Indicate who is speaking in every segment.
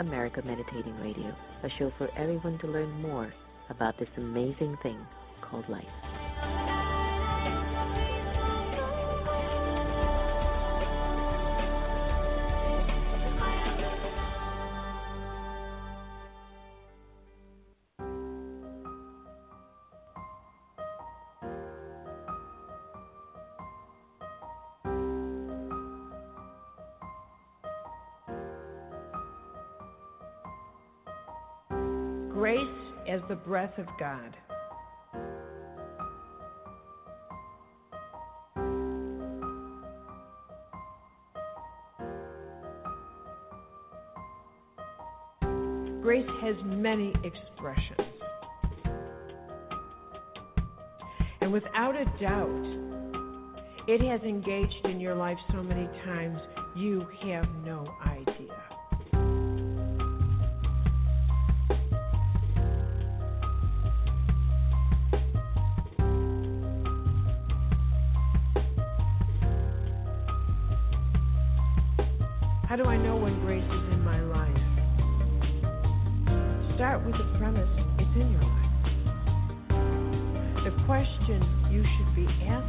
Speaker 1: America Meditating Radio, a show for everyone to learn more about this amazing thing called life.
Speaker 2: Breath of God. Grace has many expressions. And without a doubt, it has engaged in your life so many times you have no idea. Should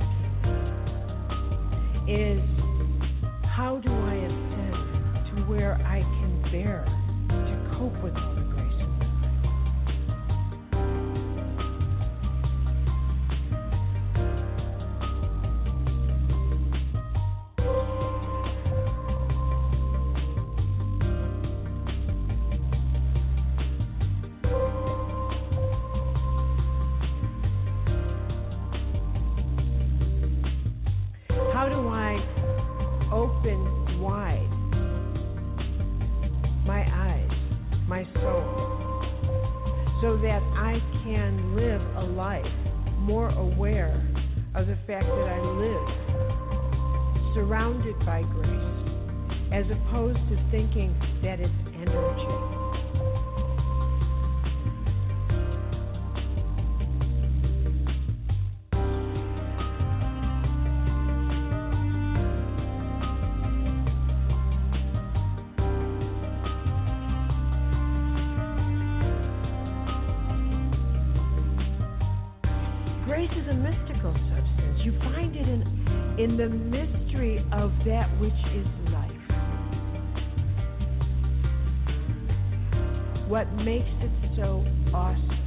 Speaker 2: What makes it so awesome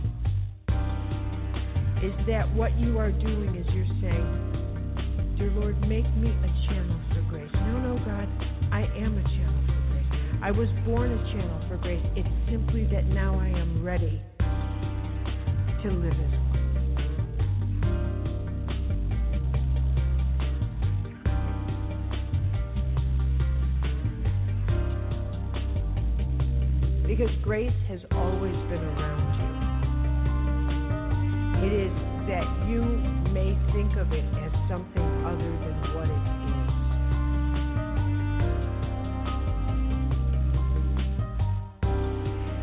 Speaker 2: is that what you are doing is you're saying, Dear Lord, make me a channel for grace. No, no, God, I am a channel for grace. I was born a channel for grace. It's simply that now I am ready to live it. because grace has always been around you. It is that you may think of it as something other than what it is.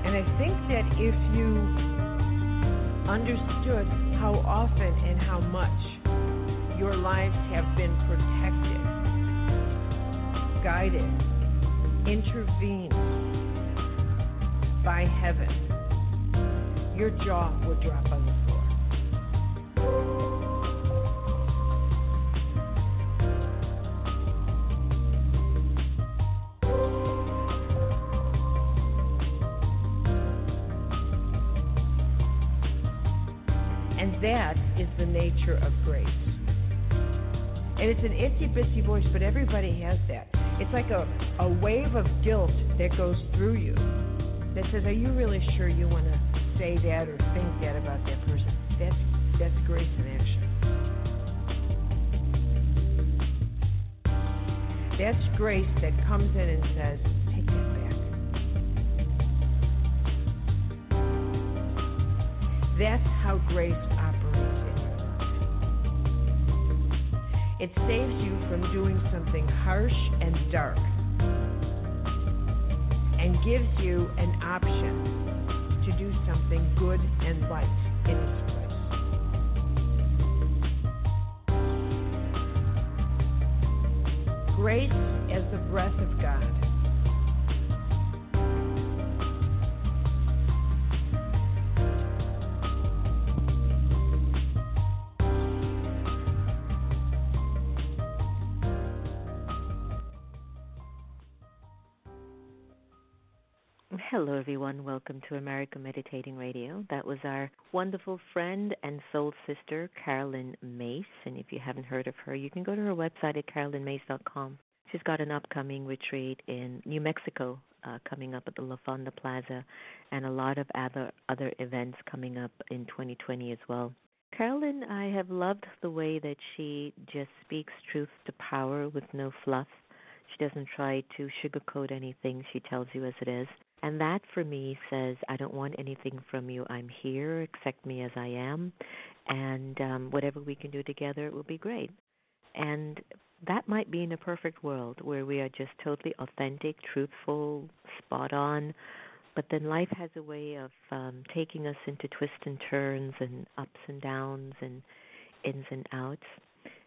Speaker 2: And I think that if you understood how often and how much your lives have been protected, guided, intervened, by heaven, your jaw would drop on the floor. And that is the nature of grace. And it's an itty-bitsy voice, but everybody has that. It's like a, a wave of guilt that goes through you that says, Are you really sure you want to say that or think that about that person? That's, that's grace in action. That's grace that comes in and says, Take that back. That's how grace operates. It saves you from doing something harsh and dark and gives you an option to do something good and right in its place. Grace as the breath of God.
Speaker 1: Hello, everyone. Welcome to America Meditating Radio. That was our wonderful friend and soul sister, Caroline Myss. And if you haven't heard of her, you can go to her website at carolynmyss.com. She's got an upcoming retreat in New Mexico uh, coming up at the La Fonda Plaza, and a lot of other other events coming up in 2020 as well. Caroline, I have loved the way that she just speaks truth to power with no fluff. She doesn't try to sugarcoat anything. She tells you as it is. And that for me says, I don't want anything from you. I'm here. Accept me as I am. And um, whatever we can do together, it will be great. And that might be in a perfect world where we are just totally authentic, truthful, spot on. But then life has a way of um, taking us into twists and turns and ups and downs and ins and outs.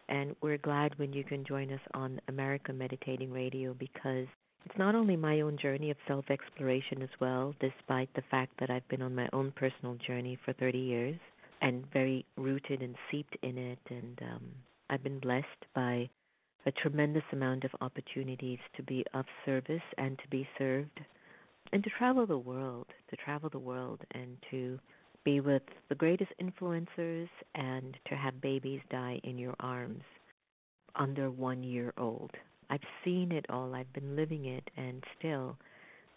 Speaker 1: And we're glad when you can join us on America Meditating Radio because it's not only my own journey of self exploration as well, despite the fact that I've been on my own personal journey for 30 years and very rooted and seeped in it. And um, I've been blessed by a tremendous amount of opportunities to be of service and to be served and to travel the world, to travel the world and to be with the greatest influencers and to have babies die in your arms under one year old. I've seen it all, I've been living it, and still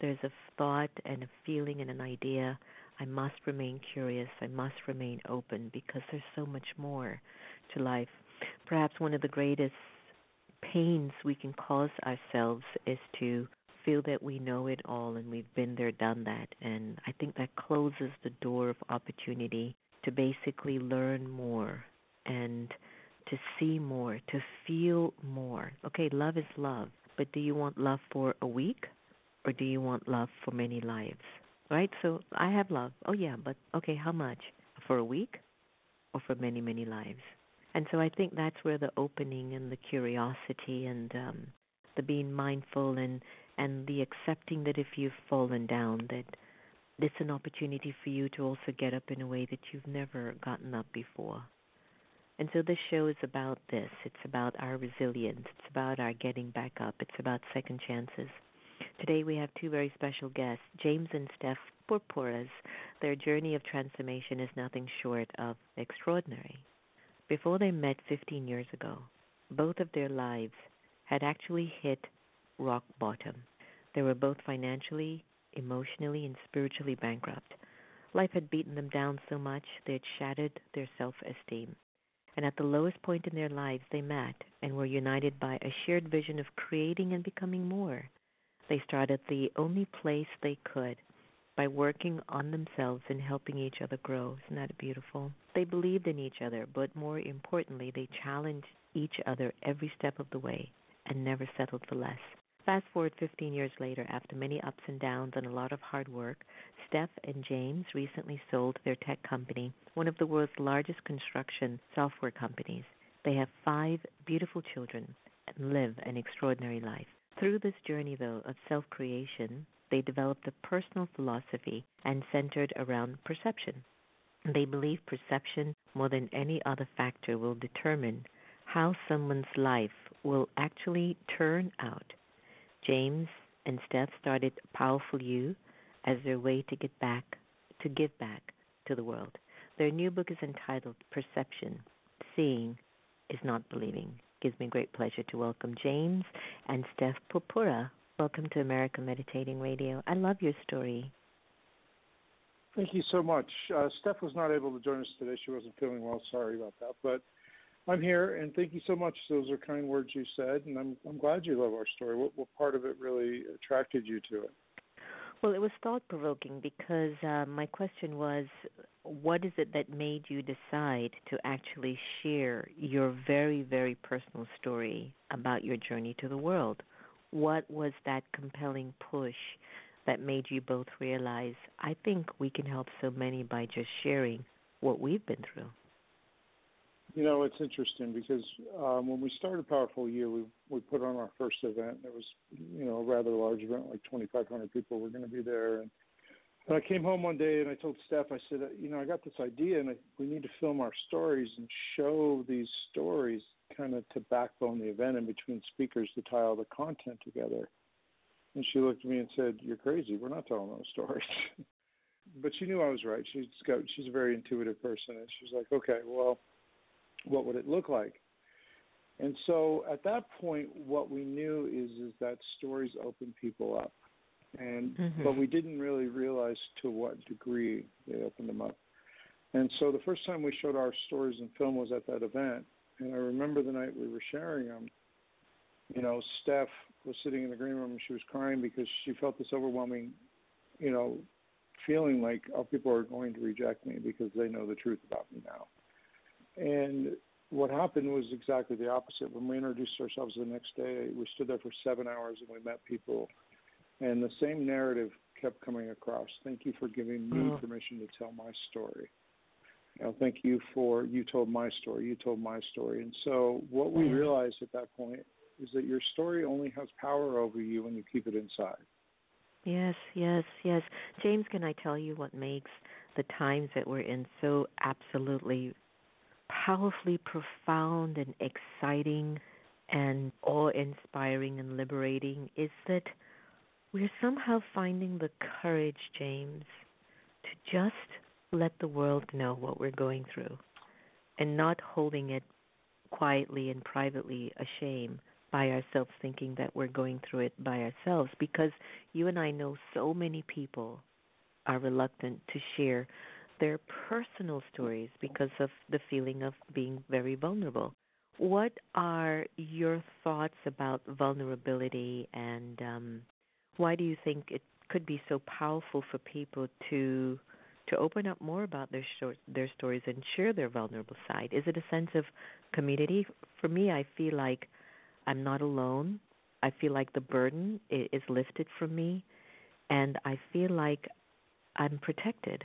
Speaker 1: there's a thought and a feeling and an idea. I must remain curious, I must remain open because there's so much more to life. Perhaps one of the greatest pains we can cause ourselves is to feel that we know it all and we've been there, done that. And I think that closes the door of opportunity to basically learn more and to see more, to feel more. Okay, love is love, but do you want love for a week or do you want love for many lives? Right? So I have love. Oh, yeah, but okay, how much? For a week or for many, many lives? And so I think that's where the opening and the curiosity and um, the being mindful and and the accepting that if you've fallen down that it's an opportunity for you to also get up in a way that you've never gotten up before. And so this show is about this. It's about our resilience. It's about our getting back up. It's about second chances. Today we have two very special guests, James and Steph Purpuras. Their journey of transformation is nothing short of extraordinary. Before they met 15 years ago, both of their lives had actually hit rock bottom. They were both financially, emotionally, and spiritually bankrupt. Life had beaten them down so much they had shattered their self esteem and at the lowest point in their lives they met and were united by a shared vision of creating and becoming more. They started the only place they could by working on themselves and helping each other grow. Isn't that beautiful? They believed in each other, but more importantly, they challenged each other every step of the way and never settled for less. Fast forward 15 years later, after many ups and downs and a lot of hard work, Steph and James recently sold their tech company, one of the world's largest construction software companies. They have five beautiful children and live an extraordinary life. Through this journey, though, of self creation, they developed a personal philosophy and centered around perception. They believe perception, more than any other factor, will determine how someone's life will actually turn out. James and Steph started Powerful You as their way to get back, to give back to the world. Their new book is entitled Perception Seeing is Not Believing. It gives me great pleasure to welcome James and Steph Purpura. Welcome to America Meditating Radio. I love your story.
Speaker 3: Thank you so much. Uh, Steph was not able to join us today. She wasn't feeling well. Sorry about that. But I'm here, and thank you so much. Those are kind words you said, and I'm I'm glad you love our story. What what part of it really attracted you to it?
Speaker 1: Well, it was thought provoking because uh, my question was what is it that made you decide to actually share your very, very personal story about your journey to the world? What was that compelling push that made you both realize, I think we can help so many by just sharing what we've been through?
Speaker 3: You know, it's interesting because um, when we started Powerful You, we we put on our first event. It was, you know, a rather large event, like 2,500 people were going to be there. And, and I came home one day and I told Steph, I said, you know, I got this idea and I, we need to film our stories and show these stories kind of to backbone the event in between speakers to tie all the content together. And she looked at me and said, "You're crazy. We're not telling those stories." but she knew I was right. She's got she's a very intuitive person, and she's like, "Okay, well." What would it look like? And so at that point, what we knew is is that stories open people up, and mm-hmm. but we didn't really realize to what degree they opened them up. And so the first time we showed our stories in film was at that event, and I remember the night we were sharing them. You know, Steph was sitting in the green room and she was crying because she felt this overwhelming, you know, feeling like oh people are going to reject me because they know the truth about me now. And what happened was exactly the opposite. When we introduced ourselves the next day, we stood there for seven hours and we met people, and the same narrative kept coming across. Thank you for giving me oh. permission to tell my story. You know, thank you for you told my story. You told my story, and so what we mm-hmm. realized at that point is that your story only has power over you when you keep it inside.
Speaker 1: Yes, yes, yes. James, can I tell you what makes the times that we're in so absolutely powerfully profound and exciting and awe inspiring and liberating is that we're somehow finding the courage, James, to just let the world know what we're going through and not holding it quietly and privately ashamed by ourselves thinking that we're going through it by ourselves because you and I know so many people are reluctant to share their personal stories because of the feeling of being very vulnerable. What are your thoughts about vulnerability, and um, why do you think it could be so powerful for people to to open up more about their short, their stories and share their vulnerable side? Is it a sense of community? For me, I feel like I'm not alone. I feel like the burden is lifted from me, and I feel like I'm protected.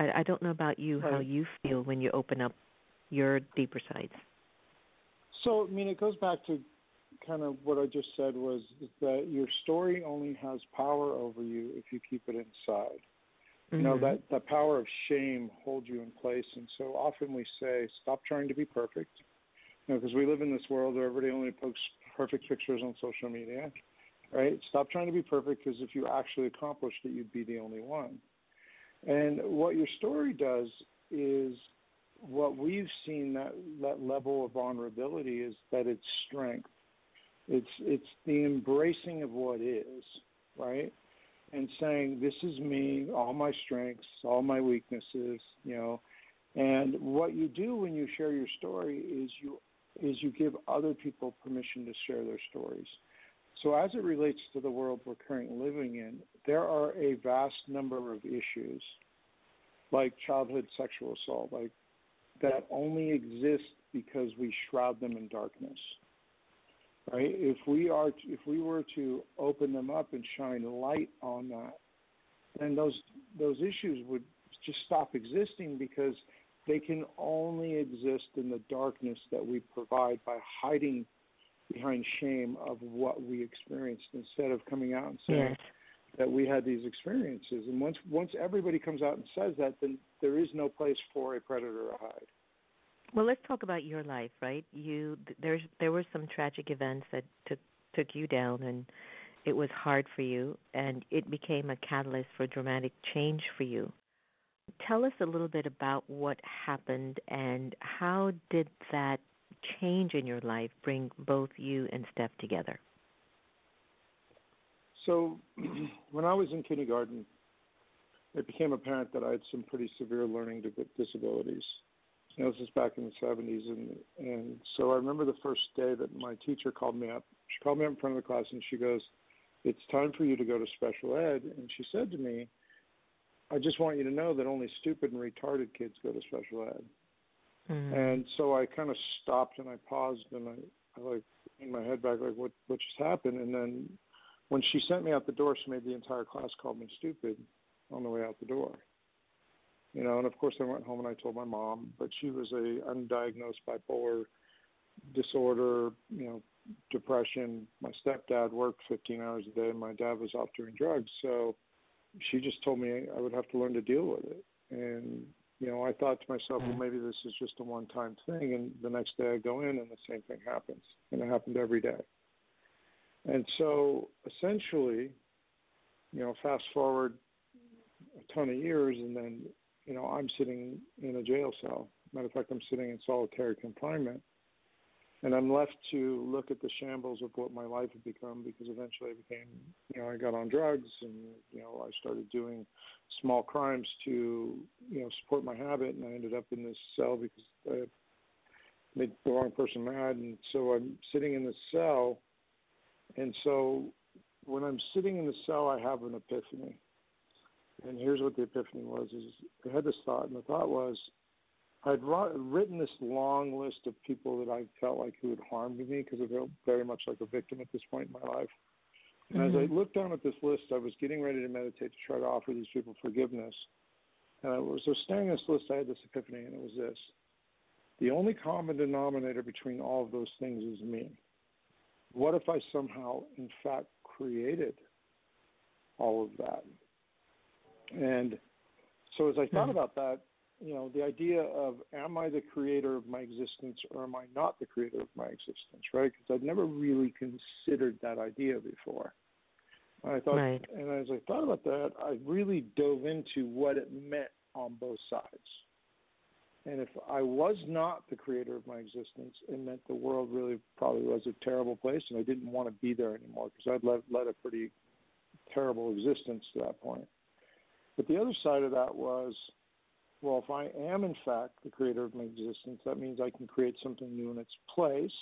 Speaker 1: I, I don't know about you right. how you feel when you open up your deeper sides.
Speaker 3: So, I mean, it goes back to kind of what I just said was that your story only has power over you if you keep it inside. Mm-hmm. You know mm-hmm. that the power of shame holds you in place, and so often we say, "Stop trying to be perfect," you know, because we live in this world where everybody only posts perfect pictures on social media, right? Stop trying to be perfect because if you actually accomplished it, you'd be the only one. And what your story does is what we've seen that that level of vulnerability is that it's strength. It's it's the embracing of what is, right? And saying this is me, all my strengths, all my weaknesses, you know. And what you do when you share your story is you is you give other people permission to share their stories. So, as it relates to the world we're currently living in, there are a vast number of issues, like childhood sexual assault, like that only exist because we shroud them in darkness. Right? If we are, if we were to open them up and shine light on that, then those those issues would just stop existing because they can only exist in the darkness that we provide by hiding behind shame of what we experienced instead of coming out and saying yes. that we had these experiences. And once once everybody comes out and says that, then there is no place for a predator to hide.
Speaker 1: Well, let's talk about your life, right? You there's there were some tragic events that took took you down and it was hard for you and it became a catalyst for dramatic change for you. Tell us a little bit about what happened and how did that change in your life bring both you and Steph together?
Speaker 3: So, when I was in kindergarten, it became apparent that I had some pretty severe learning disabilities. You know, this is back in the 70s, and and so I remember the first day that my teacher called me up. She called me up in front of the class, and she goes, it's time for you to go to special ed. And she said to me, I just want you to know that only stupid and retarded kids go to special ed. Mm-hmm. And so I kind of stopped and I paused and I, I like in my head back like what what just happened and then when she sent me out the door she made the entire class call me stupid on the way out the door. You know, and of course I went home and I told my mom, but she was a undiagnosed bipolar disorder, you know, depression. My stepdad worked 15 hours a day and my dad was off doing drugs. So she just told me I would have to learn to deal with it. And you know, I thought to myself, well, hmm. maybe this is just a one-time thing, and the next day I go in and the same thing happens, and it happened every day. And so, essentially, you know, fast forward a ton of years, and then, you know, I'm sitting in a jail cell. Matter of fact, I'm sitting in solitary confinement, and I'm left to look at the shambles of what my life had become because eventually I became, you know, I got on drugs and you know I started doing small crimes to you know support my habit, and I ended up in this cell because I made the wrong person mad, and so I'm sitting in the cell, and so when I'm sitting in the cell, I have an epiphany, and here's what the epiphany was: is I had this thought, and the thought was I'd written this long list of people that I felt like who had harmed me because I felt very much like a victim at this point in my life. And mm-hmm. as I mm-hmm. looked down at this list, I was getting ready to meditate to try to offer these people forgiveness. And I was so staring at this list, I had this epiphany, and it was this: the only common denominator between all of those things is me. What if I somehow, in fact, created all of that? And so as I thought mm-hmm. about that, you know, the idea of am I the creator of my existence or am I not the creator of my existence, right? Because I'd never really considered that idea before. And I thought, right. and as I thought about that, I really dove into what it meant on both sides. And if I was not the creator of my existence, it meant the world really probably was a terrible place, and I didn't want to be there anymore because I'd led, led a pretty terrible existence to that point. But the other side of that was well, if I am in fact the creator of my existence, that means I can create something new in its place.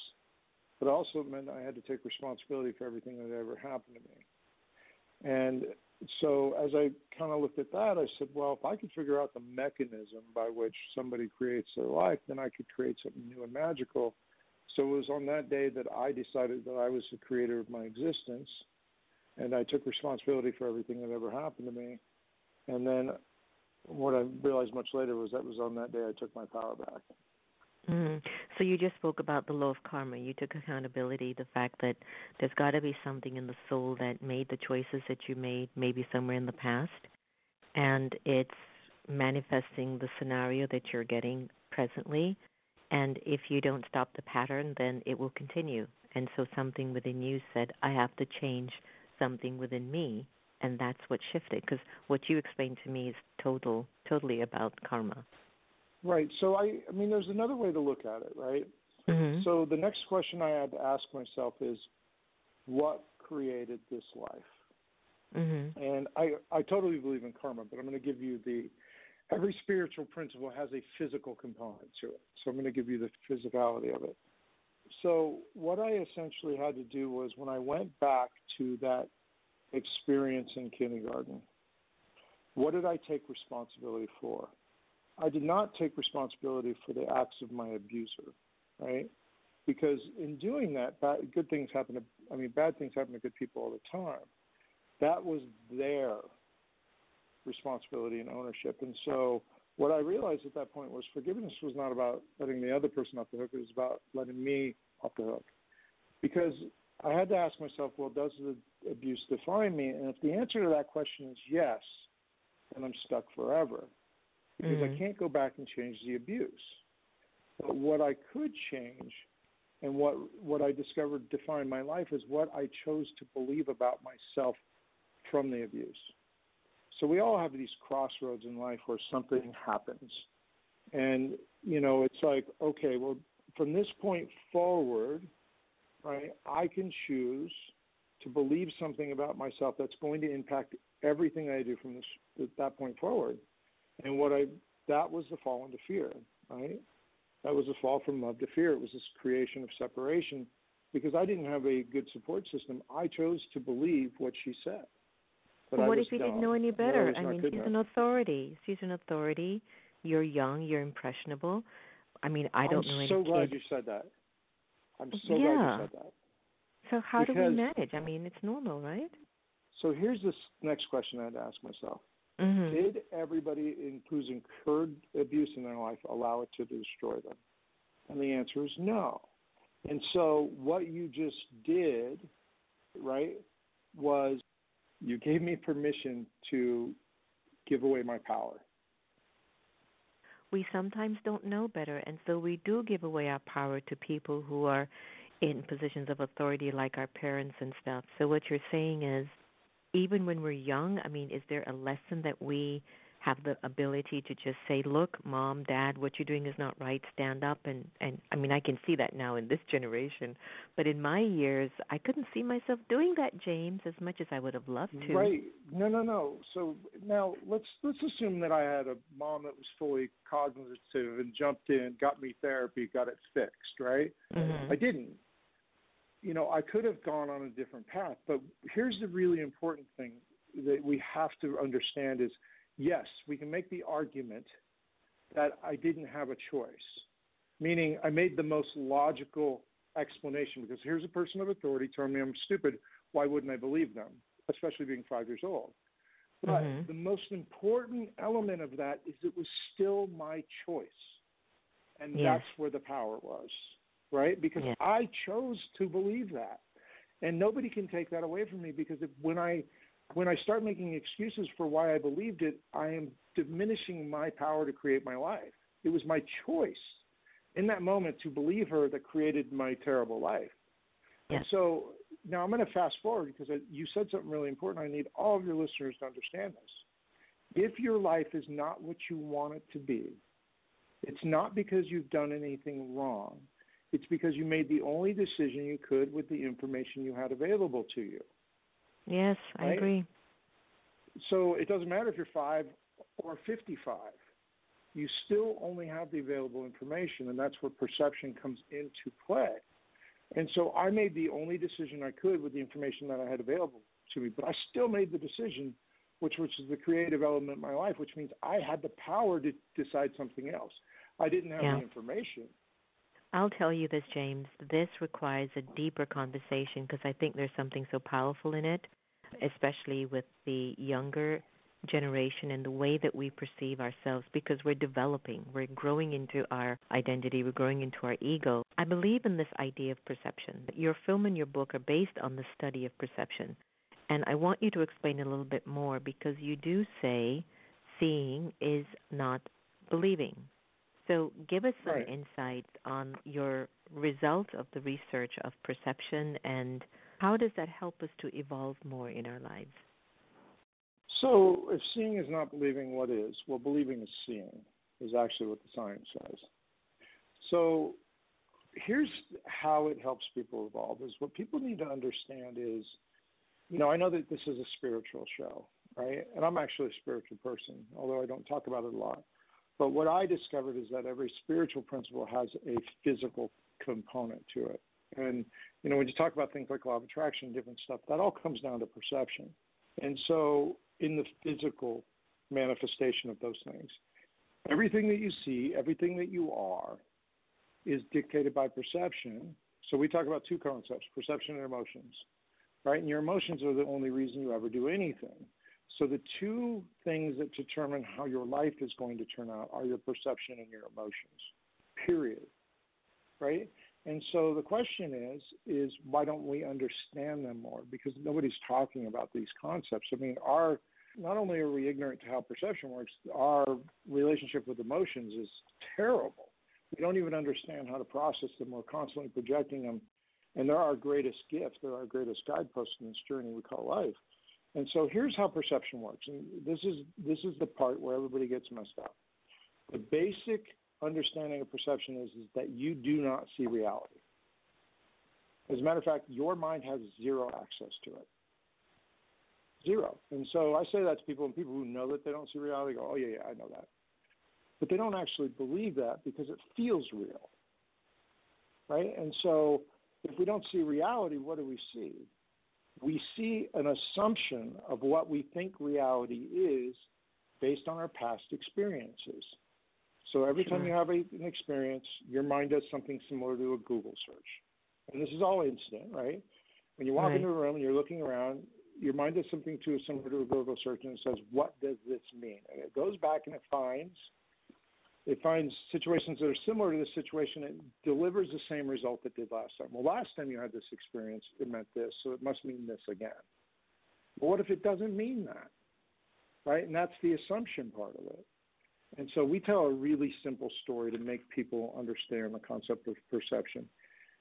Speaker 3: But also it meant I had to take responsibility for everything that ever happened to me. And so as I kind of looked at that, I said, well, if I could figure out the mechanism by which somebody creates their life, then I could create something new and magical. So it was on that day that I decided that I was the creator of my existence, and I took responsibility for everything that ever happened to me. And then what I realized much later was that was on that day I took my power back.
Speaker 1: Mm-hmm. So you just spoke about the law of karma. You took accountability, the fact that there's got to be something in the soul that made the choices that you made, maybe somewhere in the past, and it's manifesting the scenario that you're getting presently. And if you don't stop the pattern, then it will continue. And so something within you said, I have to change something within me and that's what shifted because what you explained to me is total totally about karma.
Speaker 3: Right. So i i mean there's another way to look at it right?
Speaker 1: Mm-hmm.
Speaker 3: so the next question i had to ask myself is what created this life?
Speaker 1: Mm-hmm.
Speaker 3: and i i totally believe in karma but i'm going to give you the every spiritual principle has a physical component to it. So i'm going to give you the physicality of it. So what i essentially had to do was when i went back to that experience in kindergarten. What did I take responsibility for? I did not take responsibility for the acts of my abuser, right? Because in doing that, bad, good things happen to, I mean, bad things happen to good people all the time. That was their responsibility and ownership. And so what I realized at that point was forgiveness was not about letting the other person off the hook, it was about letting me off the hook. Because I had to ask myself, well, does the abuse define me? And if the answer to that question is yes, then I'm stuck forever because mm-hmm. I can't go back and change the abuse. But what I could change and what what I discovered defined my life is what I chose to believe about myself from the abuse. So we all have these crossroads in life where something happens. And you know, it's like, okay, well, from this point forward, right? I can choose to believe something about myself that's going to impact everything I do from this that point forward. And what I that was the fall into fear, right? That was a fall from love to fear. It was this creation of separation. because I didn't have a good support system. I chose to believe what she said.
Speaker 1: But
Speaker 3: well,
Speaker 1: what if you didn't know any better?
Speaker 3: I
Speaker 1: mean, she's
Speaker 3: enough.
Speaker 1: an authority. She's an authority. You're young. You're impressionable. I mean, I don't
Speaker 3: I'm
Speaker 1: know any
Speaker 3: so glad
Speaker 1: kids.
Speaker 3: you said that. I'm so
Speaker 1: yeah.
Speaker 3: glad you said that.
Speaker 1: So how
Speaker 3: because,
Speaker 1: do we manage? I mean, it's normal, right?
Speaker 3: So here's this next question I had to ask myself.
Speaker 1: Mm-hmm.
Speaker 3: Did everybody who's incurred abuse in their life allow it to destroy them? And the answer is no. And so what you just did, right, was you gave me permission to give away my power.
Speaker 1: We sometimes don't know better, and so we do give away our power to people who are in positions of authority, like our parents and stuff. So, what you're saying is, even when we're young, I mean, is there a lesson that we have the ability to just say, "Look, mom, dad, what you're doing is not right. Stand up." And and I mean, I can see that now in this generation, but in my years, I couldn't see myself doing that, James, as much as I would have loved to.
Speaker 3: Right? No, no, no. So now let's let's assume that I had a mom that was fully cognitive and jumped in, got me therapy, got it fixed. Right?
Speaker 1: Mm-hmm.
Speaker 3: I didn't. You know, I could have gone on a different path, but here's the really important thing that we have to understand is yes, we can make the argument that I didn't have a choice, meaning I made the most logical explanation because here's a person of authority telling me I'm stupid. Why wouldn't I believe them, especially being five years old? But
Speaker 1: mm-hmm.
Speaker 3: the most important element of that is it was still my choice. And that's where the power was, right? Because
Speaker 1: yes.
Speaker 3: I chose to believe that. And nobody can take that away from me because if, when I when I start making excuses for why I believed it, I am diminishing my power to create my life. It was my choice in that moment to believe her that created my terrible life.
Speaker 1: Yes.
Speaker 3: And so now I'm going to fast forward because I, you said something really important. I need all of your listeners to understand this. If your life is not what you want it to be, it's not because you've done anything wrong. It's because you made the only decision you could with the information you had available to you.
Speaker 1: Yes, I agree.
Speaker 3: So it doesn't matter if you're five or 55. You still only have the available information, and that's where perception comes into play. And so I made the only decision I could with the information that I had available to me, but I still made the decision, which which is the creative element of my life, which means I had the power to decide something else. I didn't have
Speaker 1: yeah.
Speaker 3: the information.
Speaker 1: I'll tell you this, James. This requires a deeper conversation because I think there's something so powerful in it especially with the younger generation and the way that we perceive ourselves because we're developing, we're growing into our identity, we're growing into our ego. I believe in this idea of perception. Your film and your book are based on the study of perception. And I want you to explain a little bit more because you do say seeing is not believing. So give us some
Speaker 3: right.
Speaker 1: insights on your result of the research of perception and how does that help us to evolve more in our lives?
Speaker 3: So, if seeing is not believing, what is? Well, believing is seeing, is actually what the science says. So, here's how it helps people evolve is what people need to understand is, you know, I know that this is a spiritual show, right? And I'm actually a spiritual person, although I don't talk about it a lot. But what I discovered is that every spiritual principle has a physical component to it. And you know, when you talk about things like law of attraction, different stuff, that all comes down to perception. And so, in the physical manifestation of those things, everything that you see, everything that you are, is dictated by perception. So we talk about two concepts: perception and emotions, right? And your emotions are the only reason you ever do anything. So the two things that determine how your life is going to turn out are your perception and your emotions. Period. Right? And so the question is, is why don't we understand them more? Because nobody's talking about these concepts. I mean, our not only are we ignorant to how perception works, our relationship with emotions is terrible. We don't even understand how to process them. We're constantly projecting them, and they're our greatest gift. They're our greatest guidepost in this journey we call life. And so here's how perception works, and this is this is the part where everybody gets messed up. The basic understanding of perception is, is that you do not see reality. As a matter of fact, your mind has zero access to it. Zero. And so I say that to people, and people who know that they don't see reality go, oh, yeah, yeah, I know that. But they don't actually believe that because it feels real. Right? And so if we don't see reality, what do we see? We see an assumption of what we think reality is based on our past experiences. So every sure. time you have a, an experience, your mind does something similar to a Google search. And this is all instant, right? When you walk right. into a room and you're looking around, your mind does something to similar to a Google search and it says, "What does this mean?" And it goes back and it finds it finds situations that are similar to this situation. It delivers the same result it did last time. Well, last time you had this experience, it meant this, so it must mean this again. But what if it doesn't mean that? Right? And that's the assumption part of it. And so we tell a really simple story to make people understand the concept of perception.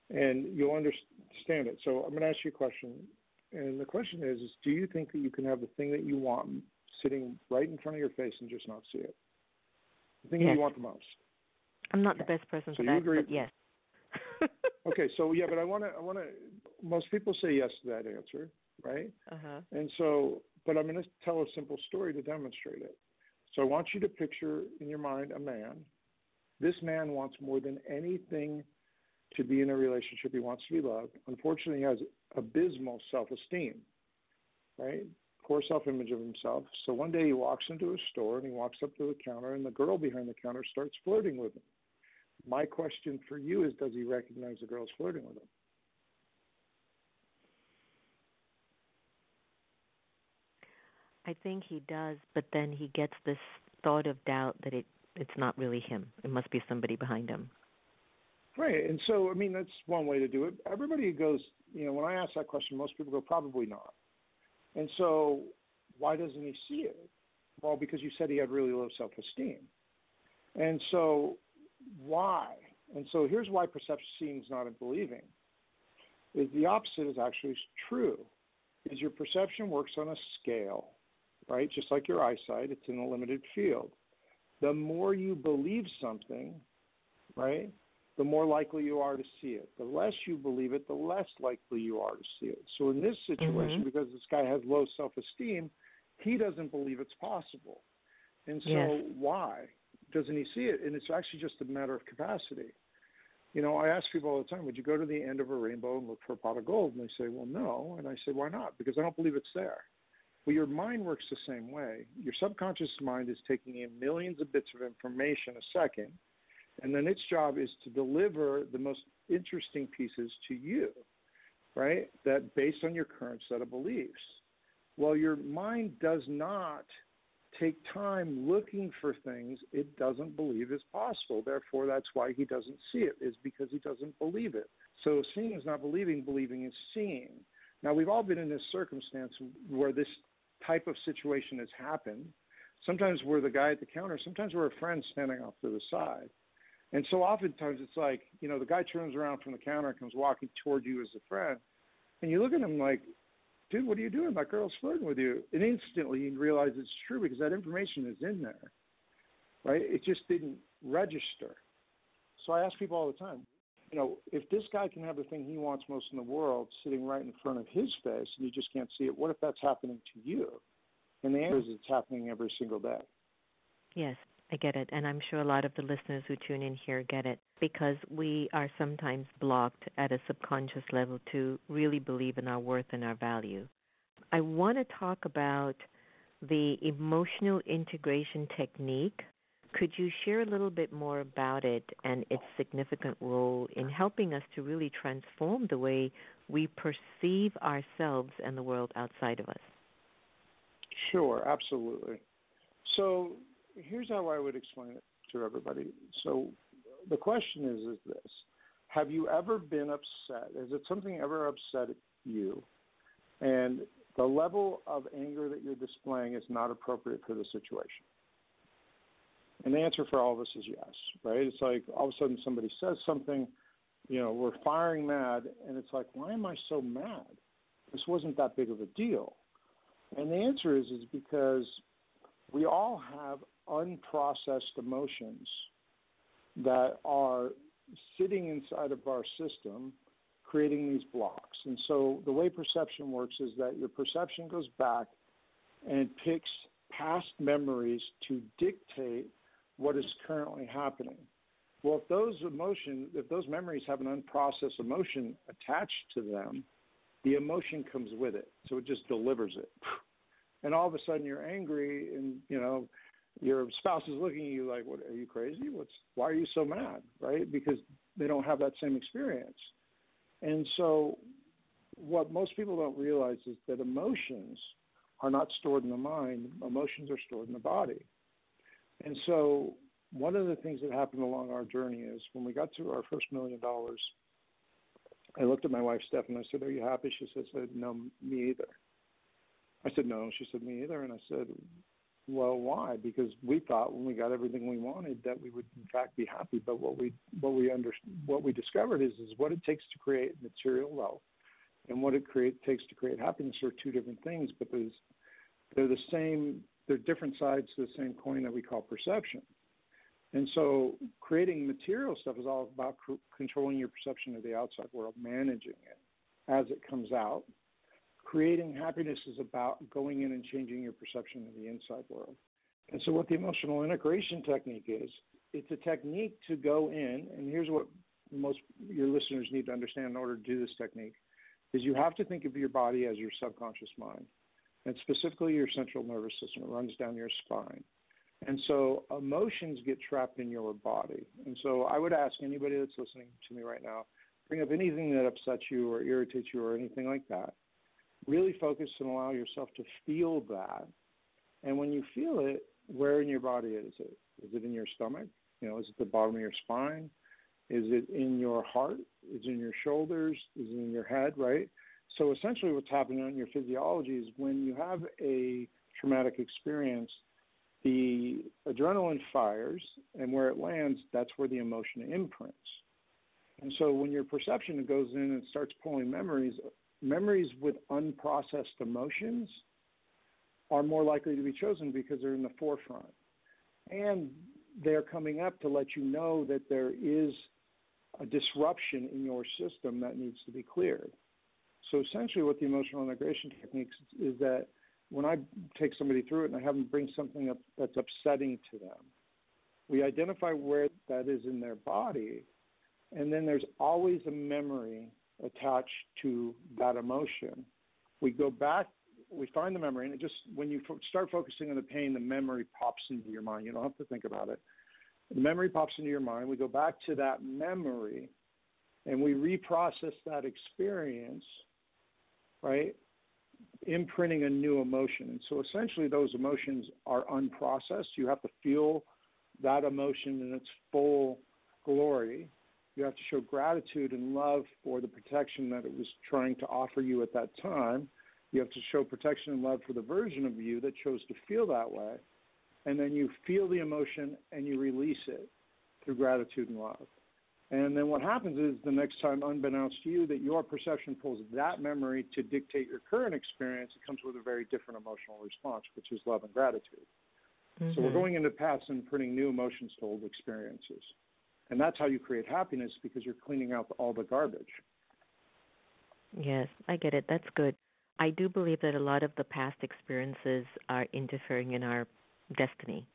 Speaker 3: And you'll understand it. So I'm going to ask you a question. And the question is, is do you think that you can have the thing that you want sitting right in front of your face and just not see it? The thing yes. you want the most.
Speaker 1: I'm not the best person so for that, agree? but yes.
Speaker 3: okay, so yeah, but I want to. I want to. Most people say yes to that answer, right?
Speaker 1: Uh-huh.
Speaker 3: And so, but I'm going to tell a simple story to demonstrate it. So I want you to picture in your mind a man. This man wants more than anything to be in a relationship. He wants to be loved. Unfortunately, he has abysmal self-esteem, right? poor self image of himself. So one day he walks into a store and he walks up to the counter, and the girl behind the counter starts flirting with him. My question for you is Does he recognize the girl's flirting with him?
Speaker 1: I think he does, but then he gets this thought of doubt that it it's not really him. It must be somebody behind him.
Speaker 3: Right, and so I mean that's one way to do it. Everybody goes, you know, when I ask that question, most people go probably not. And so, why doesn't he see it? Well, because you said he had really low self esteem. And so, why? And so, here's why perception seems not in believing. Is the opposite is actually true. Is your perception works on a scale, right? Just like your eyesight, it's in a limited field. The more you believe something, right, the more likely you are to see it. The less you believe it, the less likely you are to see it. So in this situation, mm-hmm. because this guy has low self esteem, he doesn't believe it's possible. And so
Speaker 1: yes.
Speaker 3: why doesn't he see it? And it's actually just a matter of capacity. You know, I ask people all the time, would you go to the end of a rainbow and look for a pot of gold? And they say, well, no. And I say, why not? Because I don't believe it's there. Well, your mind works the same way. Your subconscious mind is taking in millions of bits of information a second and then its job is to deliver the most interesting pieces to you, right? That based on your current set of beliefs. Well, your mind does not take time looking for things it doesn't believe is possible. Therefore, that's why he doesn't see it, is because he doesn't believe it. So seeing is not believing, believing is seeing. Now, we've all been in this circumstance where this type of situation has happened. Sometimes we're the guy at the counter, sometimes we're a friend standing off to the side. And so oftentimes it's like, you know, the guy turns around from the counter and comes walking toward you as a friend. And you look at him like, dude, what are you doing? That girl's flirting with you. And instantly you realize it's true because that information is in there, right? It just didn't register. So I ask people all the time, you know, if this guy can have the thing he wants most in the world sitting right in front of his face and you just can't see it, what if that's happening to you? And the answer is it's happening every single day.
Speaker 1: Yes. I get it. And I'm sure a lot of the listeners who tune in here get it because we are sometimes blocked at a subconscious level to really believe in our worth and our value. I want to talk about the emotional integration technique. Could you share a little bit more about it and its significant role in helping us to really transform the way we perceive ourselves and the world outside of us?
Speaker 3: Sure, absolutely. So, here's how I would explain it to everybody. So the question is is this. Have you ever been upset? Is it something ever upset you? And the level of anger that you're displaying is not appropriate for the situation. And the answer for all of us is yes, right? It's like all of a sudden somebody says something, you know, we're firing mad, and it's like, why am I so mad? This wasn't that big of a deal. And the answer is is because we all have unprocessed emotions that are sitting inside of our system creating these blocks. And so the way perception works is that your perception goes back and picks past memories to dictate what is currently happening. Well, if those emotions, if those memories have an unprocessed emotion attached to them, the emotion comes with it. So it just delivers it. And all of a sudden you're angry and, you know, your spouse is looking at you like, "What are you crazy? What's why are you so mad?" Right? Because they don't have that same experience. And so what most people don't realize is that emotions are not stored in the mind, emotions are stored in the body. And so one of the things that happened along our journey is when we got to our first million dollars, I looked at my wife, Steph, and I said, Are you happy? She said, No, me either. I said, No. She said, Me either. And I said, Well, why? Because we thought when we got everything we wanted that we would in fact be happy. But what we what we under, what we discovered is is what it takes to create material wealth and what it create, takes to create happiness are two different things, but there's they're the same they're different sides to the same coin that we call perception. And so creating material stuff is all about c- controlling your perception of the outside world, managing it as it comes out. Creating happiness is about going in and changing your perception of the inside world. And so what the emotional integration technique is, it's a technique to go in, and here's what most your listeners need to understand in order to do this technique, is you have to think of your body as your subconscious mind, and specifically your central nervous system. It runs down your spine. And so emotions get trapped in your body. And so I would ask anybody that's listening to me right now, bring up anything that upsets you or irritates you or anything like that. Really focus and allow yourself to feel that. And when you feel it, where in your body is it? Is it in your stomach? You know, is it the bottom of your spine? Is it in your heart? Is it in your shoulders? Is it in your head, right? So essentially what's happening in your physiology is when you have a traumatic experience, the adrenaline fires, and where it lands, that's where the emotion imprints. And so when your perception goes in and starts pulling memories, memories with unprocessed emotions are more likely to be chosen because they're in the forefront. And they're coming up to let you know that there is a disruption in your system that needs to be cleared. So essentially, what the emotional integration techniques is that when I take somebody through it and I have them bring something up that's upsetting to them, we identify where that is in their body, and then there's always a memory attached to that emotion. We go back, we find the memory, and it just when you start focusing on the pain, the memory pops into your mind. You don't have to think about it. The memory pops into your mind. We go back to that memory, and we reprocess that experience, right? imprinting a new emotion. And so essentially, those emotions are unprocessed. You have to feel that emotion in its full glory. You have to show gratitude and love for the protection that it was trying to offer you at that time. You have to show protection and love for the version of you that chose to feel that way. And then you feel the emotion and you release it through gratitude and love. And then what happens is the next time, unbeknownst to you, that your perception pulls that memory to dictate your current experience, it comes with a very different emotional response, which is love and gratitude. Mm-hmm. So we're mm-hmm. going into past and putting new emotions to old experiences. And that's how you create happiness because you're cleaning out all the garbage.
Speaker 1: Yes, I get it. That's good. I do believe that a lot of the past experiences are interfering in our destiny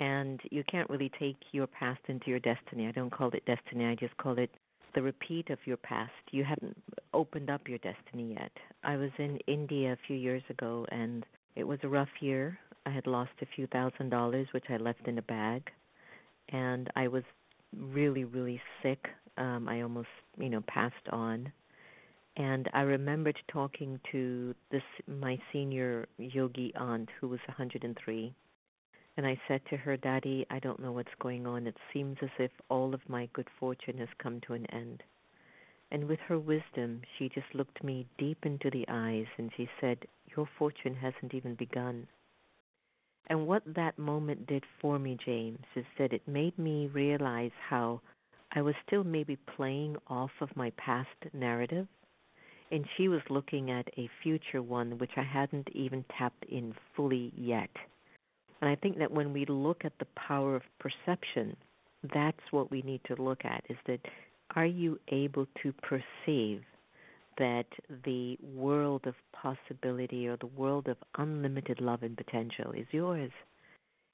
Speaker 1: and you can't really take your past into your destiny. I don't call it destiny, I just call it the repeat of your past. You haven't opened up your destiny yet. I was in India a few years ago and it was a rough year. I had lost a few thousand dollars, which I left in a bag, and I was really, really sick. Um, I almost, you know, passed on. And I remembered talking to this my senior yogi aunt who was 103 and I said to her, Dadi, I don't know what's going on. It seems as if all of my good fortune has come to an end. And with her wisdom, she just looked me deep into the eyes and she said, Your fortune hasn't even begun. And what that moment did for me, James, is that it made me realize how I was still maybe playing off of my past narrative. And she was looking at a future one which I hadn't even tapped in fully yet. And I think that when we look at the power of perception, that's what we need to look at is that are you able to perceive that the world of possibility or the world of unlimited love and potential is yours?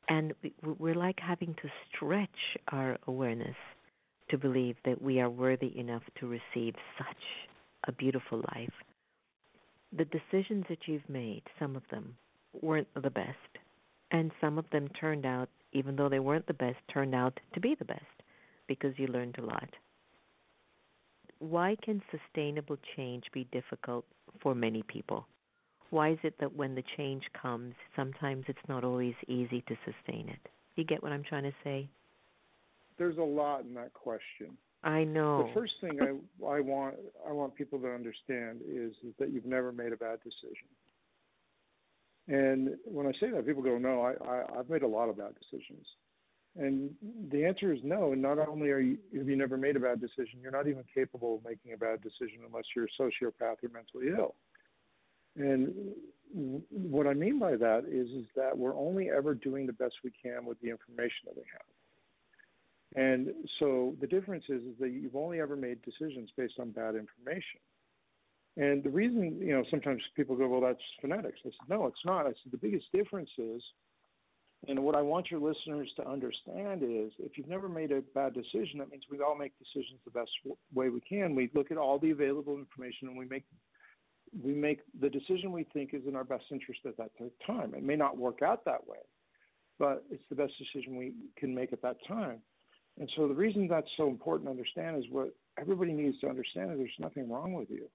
Speaker 1: And we're like having to stretch our awareness to believe that we are worthy enough to receive such a beautiful life. The decisions that you've made, some of them weren't the best, and some of them turned out, even though they weren't the best, turned out to be the best because you learned a lot. Why can sustainable change be difficult for many people? Why is it that when the change comes, sometimes it's not always easy to sustain it? You get what I'm trying to say?
Speaker 3: There's a lot in that question.
Speaker 1: I know.
Speaker 3: The first thing I I want I want people to understand is, is that you've never made a bad decision. And when I say that, people go, "No, I, I I've made a lot of bad decisions." And the answer is no. And not only are you have you never made a bad decision, you're not even capable of making a bad decision unless you're a sociopath or mentally ill. And what I mean by that is is that we're only ever doing the best we can with the information that we have. And so the difference is, is that you've only ever made decisions based on bad information. And the reason, you know, sometimes people go, well, that's phonetics. I said, no, it's not. I said, the biggest difference is, and what I want your listeners to understand is, if you've never made a bad decision, that means we all make decisions the best way we can. We look at all the available information and we make we make the decision we think is in our best interest at that time. It may not work out that way, but it's the best decision we can make at that time. And so the reason that's so important to understand is what everybody needs to understand is there's nothing wrong with you.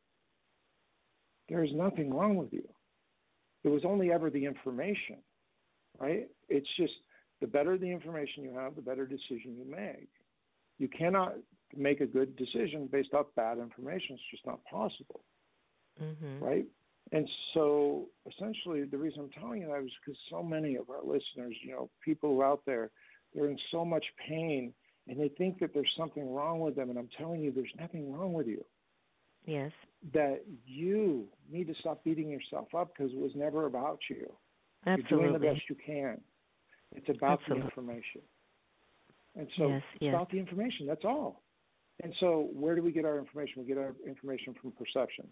Speaker 3: There is nothing wrong with you. It was only ever the information, right? It's just the better the information you have, the better decision you make. You cannot make a good decision based off bad information. It's just not possible,
Speaker 1: mm-hmm.
Speaker 3: right? And so, essentially, the reason I'm telling you that is because so many of our listeners, you know, people out there, they're in so much pain and they think that there's something wrong with them. And I'm telling you, there's nothing wrong with you.
Speaker 1: Yes.
Speaker 3: That you need to stop beating yourself up because it was never about you.
Speaker 1: Absolutely.
Speaker 3: You're doing the best you can. It's about
Speaker 1: Absolutely.
Speaker 3: the information. And so
Speaker 1: yes,
Speaker 3: it's
Speaker 1: yes.
Speaker 3: about the information. That's all. And so where do we get our information? We get our information from perception.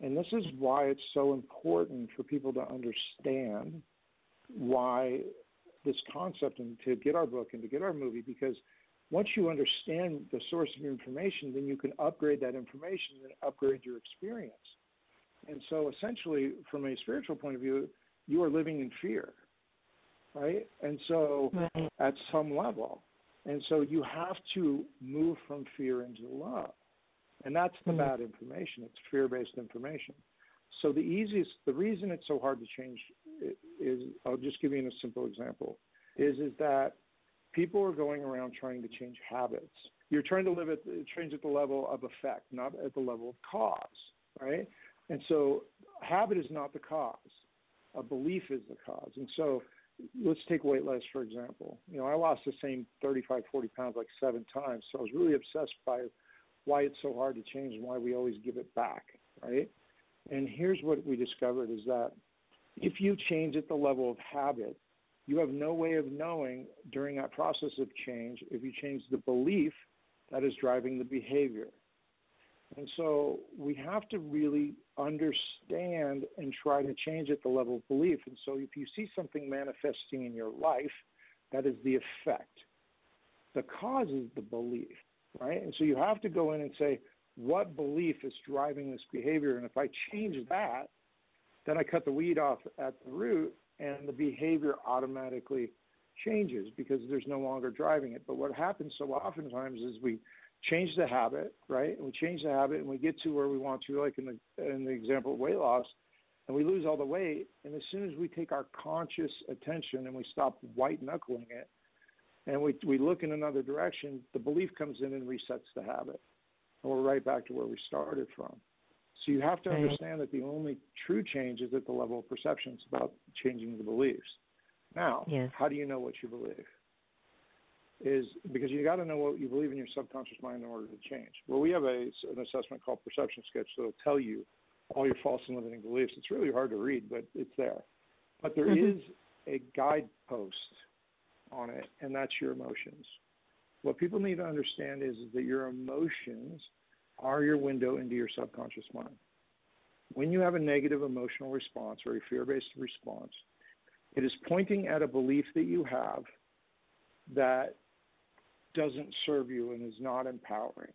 Speaker 3: And this is why it's so important for people to understand why this concept and to get our book and to get our movie because once you understand the source of your information, then you can upgrade that information and upgrade your experience. And so, essentially, from a spiritual point of view, you are living in fear, right? And so,
Speaker 1: right.
Speaker 3: at some level, and so you have to move from fear into love, and that's the
Speaker 1: mm.
Speaker 3: bad information. It's fear-based information. So the easiest, the reason it's so hard to change is, I'll just give you a simple example, is is that people are going around trying to change habits. You're trying to live at change at the level of effect, not at the level of cause, right? And so habit is not the cause. A belief is the cause. And so let's take weight loss for example. You know, I lost the same 35, 40 pounds like seven times. So I was really obsessed by why it's so hard to change and why we always give it back, right? And here's what we discovered is that if you change at the level of habit, you have no way of knowing during that process of change if you change the belief that is driving the behavior. And so we have to really understand and try to change at the level of belief. And so if you see something manifesting in your life, that is the effect. The cause is the belief, right? And so you have to go in and say, what belief is driving this behavior? And if I change that, then I cut the weed off at the root and the behavior automatically changes because there's no longer driving it. But what happens so oftentimes is we change the habit, right? And we change the habit and we get to where we want to, like in the in the example of weight loss, and we lose all the weight. And as soon as we take our conscious attention and we stop white knuckling it, and we we look in another direction, the belief comes in and resets the habit, and we're right back to where we started from. So you have to understand that the only true change is at the level of perception. It's about changing the beliefs. Now,
Speaker 1: yes.
Speaker 3: how do you know what you believe? Is because you got to know what you believe in your subconscious mind in order to change. Well, we have a, an assessment called Perception Sketch that'll tell you all your false and limiting beliefs. It's really hard to read, but it's there. But there
Speaker 1: mm-hmm.
Speaker 3: is a guidepost on it, and that's your emotions. What people need to understand is, is that your emotions – are your window into your subconscious mind. When you have a negative emotional response or a fear based response, it is pointing at a belief that you have that doesn't serve you and is not empowering.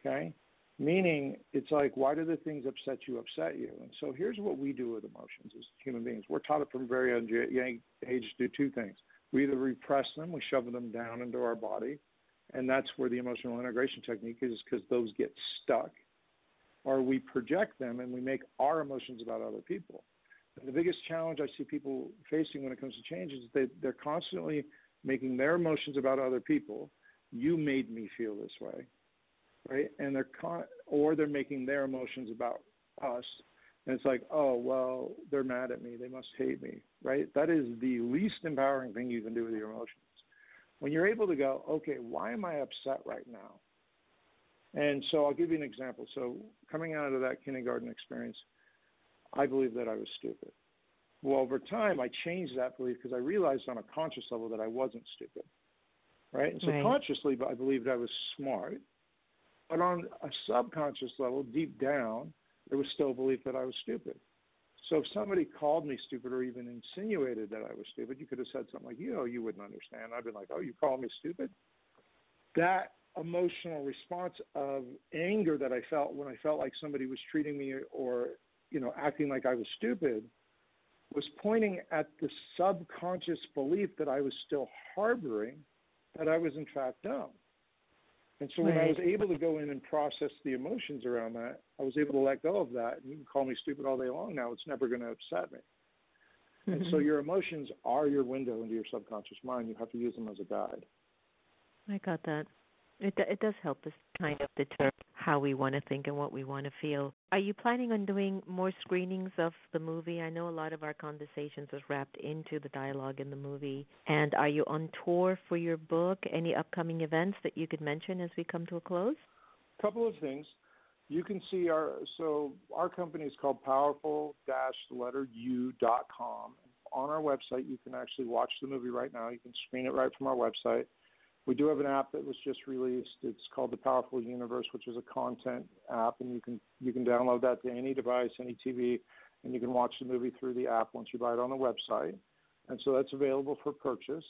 Speaker 3: Okay? Meaning, it's like, why do the things upset you upset you? And so here's what we do with emotions as human beings. We're taught it from very young age to do two things. We either repress them, we shove them down into our body, and that's where the emotional integration technique is because those get stuck, or we project them and we make our emotions about other people. And the biggest challenge I see people facing when it comes to change is that they're constantly making their emotions about other people. You made me feel this way, right? And they're con- or they're making their emotions about us. And it's like, oh well, they're mad at me. They must hate me, right? That is the least empowering thing you can do with your emotions. When you're able to go, okay, why am I upset right now? And so I'll give you an example. So coming out of that kindergarten experience, I believed that I was stupid. Well, over time, I changed that belief because I realized on a conscious level that I wasn't stupid, right? And so
Speaker 1: right.
Speaker 3: consciously, I believed I was smart, but on a subconscious level, deep down, there was still a belief that I was stupid. So if somebody called me stupid or even insinuated that I was stupid, you could have said something like, "You know, you wouldn't understand." I'd been like, "Oh, you call me stupid?" That emotional response of anger that I felt when I felt like somebody was treating me or you know acting like I was stupid was pointing at the subconscious belief that I was still harboring that I was in fact dumb. And so when. I was able to go in and process the emotions around that, I was able to let go of that. And you can call me stupid all day long now; it's never going to upset me. Mm-hmm. And so your emotions are your window into your subconscious mind. You have to use them as a guide.
Speaker 1: I got that. It it does help us kind of deter how we want to think and what we want to feel. Are you planning on doing more screenings of the movie? I know a lot of our conversations was wrapped into the dialogue in the movie. And are you on tour for your book? Any upcoming events that you could mention as we come to a close?
Speaker 3: A couple of things. You can see our so our company is called powerful dash letter u dot com. On our website you can actually watch the movie right now. You can screen it right from our website. We do have an app that was just released. It's called the Powerful Universe, which is a content app, and you can you can download that to any device, any TV, and you can watch the movie through the app once you buy it on the website. And so that's available for purchase.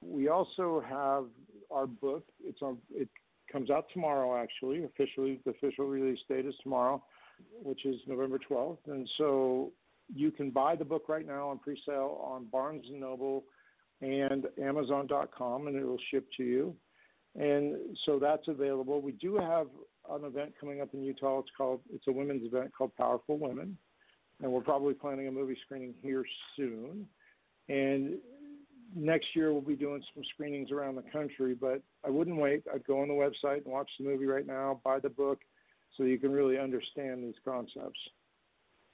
Speaker 3: We also have our book. It's on. It comes out tomorrow. Actually, officially, the official release date is tomorrow, which is November 12th. And so you can buy the book right now on pre-sale on Barnes and Noble and Amazon.com, and it will ship to you. And so that's available. We do have an event coming up in Utah. It's called it's a women's event called Powerful Women, and we're probably planning a movie screening here soon. And next year we'll be doing some screenings around the country. But I wouldn't wait. I'd go on the website and watch the movie right now, buy the book, so you can really understand these concepts.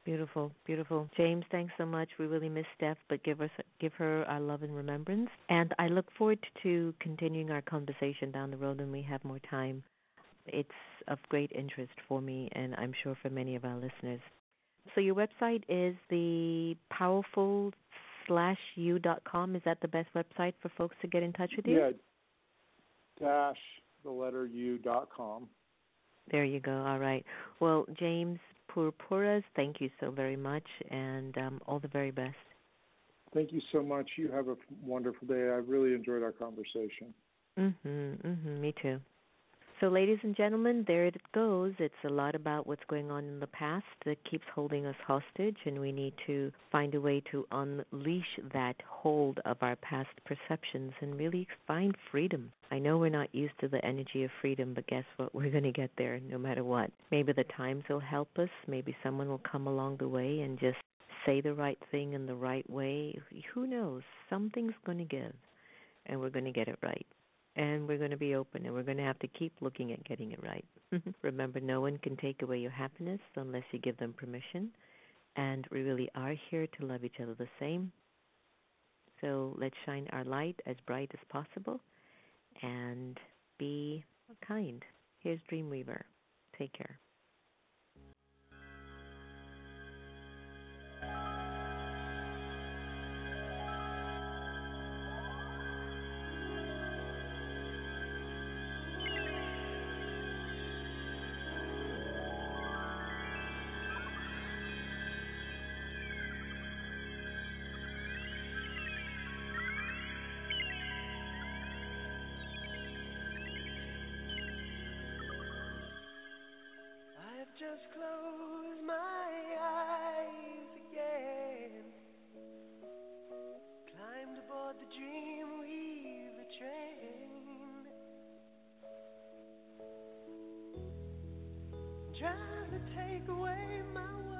Speaker 1: Beautiful, beautiful. James, thanks so much. We really miss Steph, but give us give her our love and remembrance. And I look forward to continuing our conversation down the road when we have more time. It's of great interest for me, and I'm sure for many of our listeners. So your website is the powerful slash u dot com. Is that the best website for folks to get in touch with you?
Speaker 3: Yeah. Dash the letter u dot com.
Speaker 1: There you go. All right. Well, James, Purpuras. Thank you so very much, and um, all the very best.
Speaker 3: Thank you so much. You have a wonderful day. I really enjoyed our conversation.
Speaker 1: Mhm. Mhm. Me too. So, ladies and gentlemen, there it goes. It's a lot about what's going on in the past that keeps holding us hostage, and we need to find a way to unleash that hold of our past perceptions and really find freedom. I know we're not used to the energy of freedom, but guess what? We're going to get there no matter what. Maybe the times will help us. Maybe someone will come along the way and just say the right thing in the right way. Who knows? Something's going to give, and we're going to get it right and we're going to be open and we're going to have to keep looking at getting it right. Remember, no one can take away your happiness unless you give them permission. And we really are here to love each other the same. So let's shine our light as bright as possible and be kind. Here's Dreamweaver. Take care.
Speaker 4: just close my eyes again. Climbed aboard the dream weaver train. Trying to take away my world.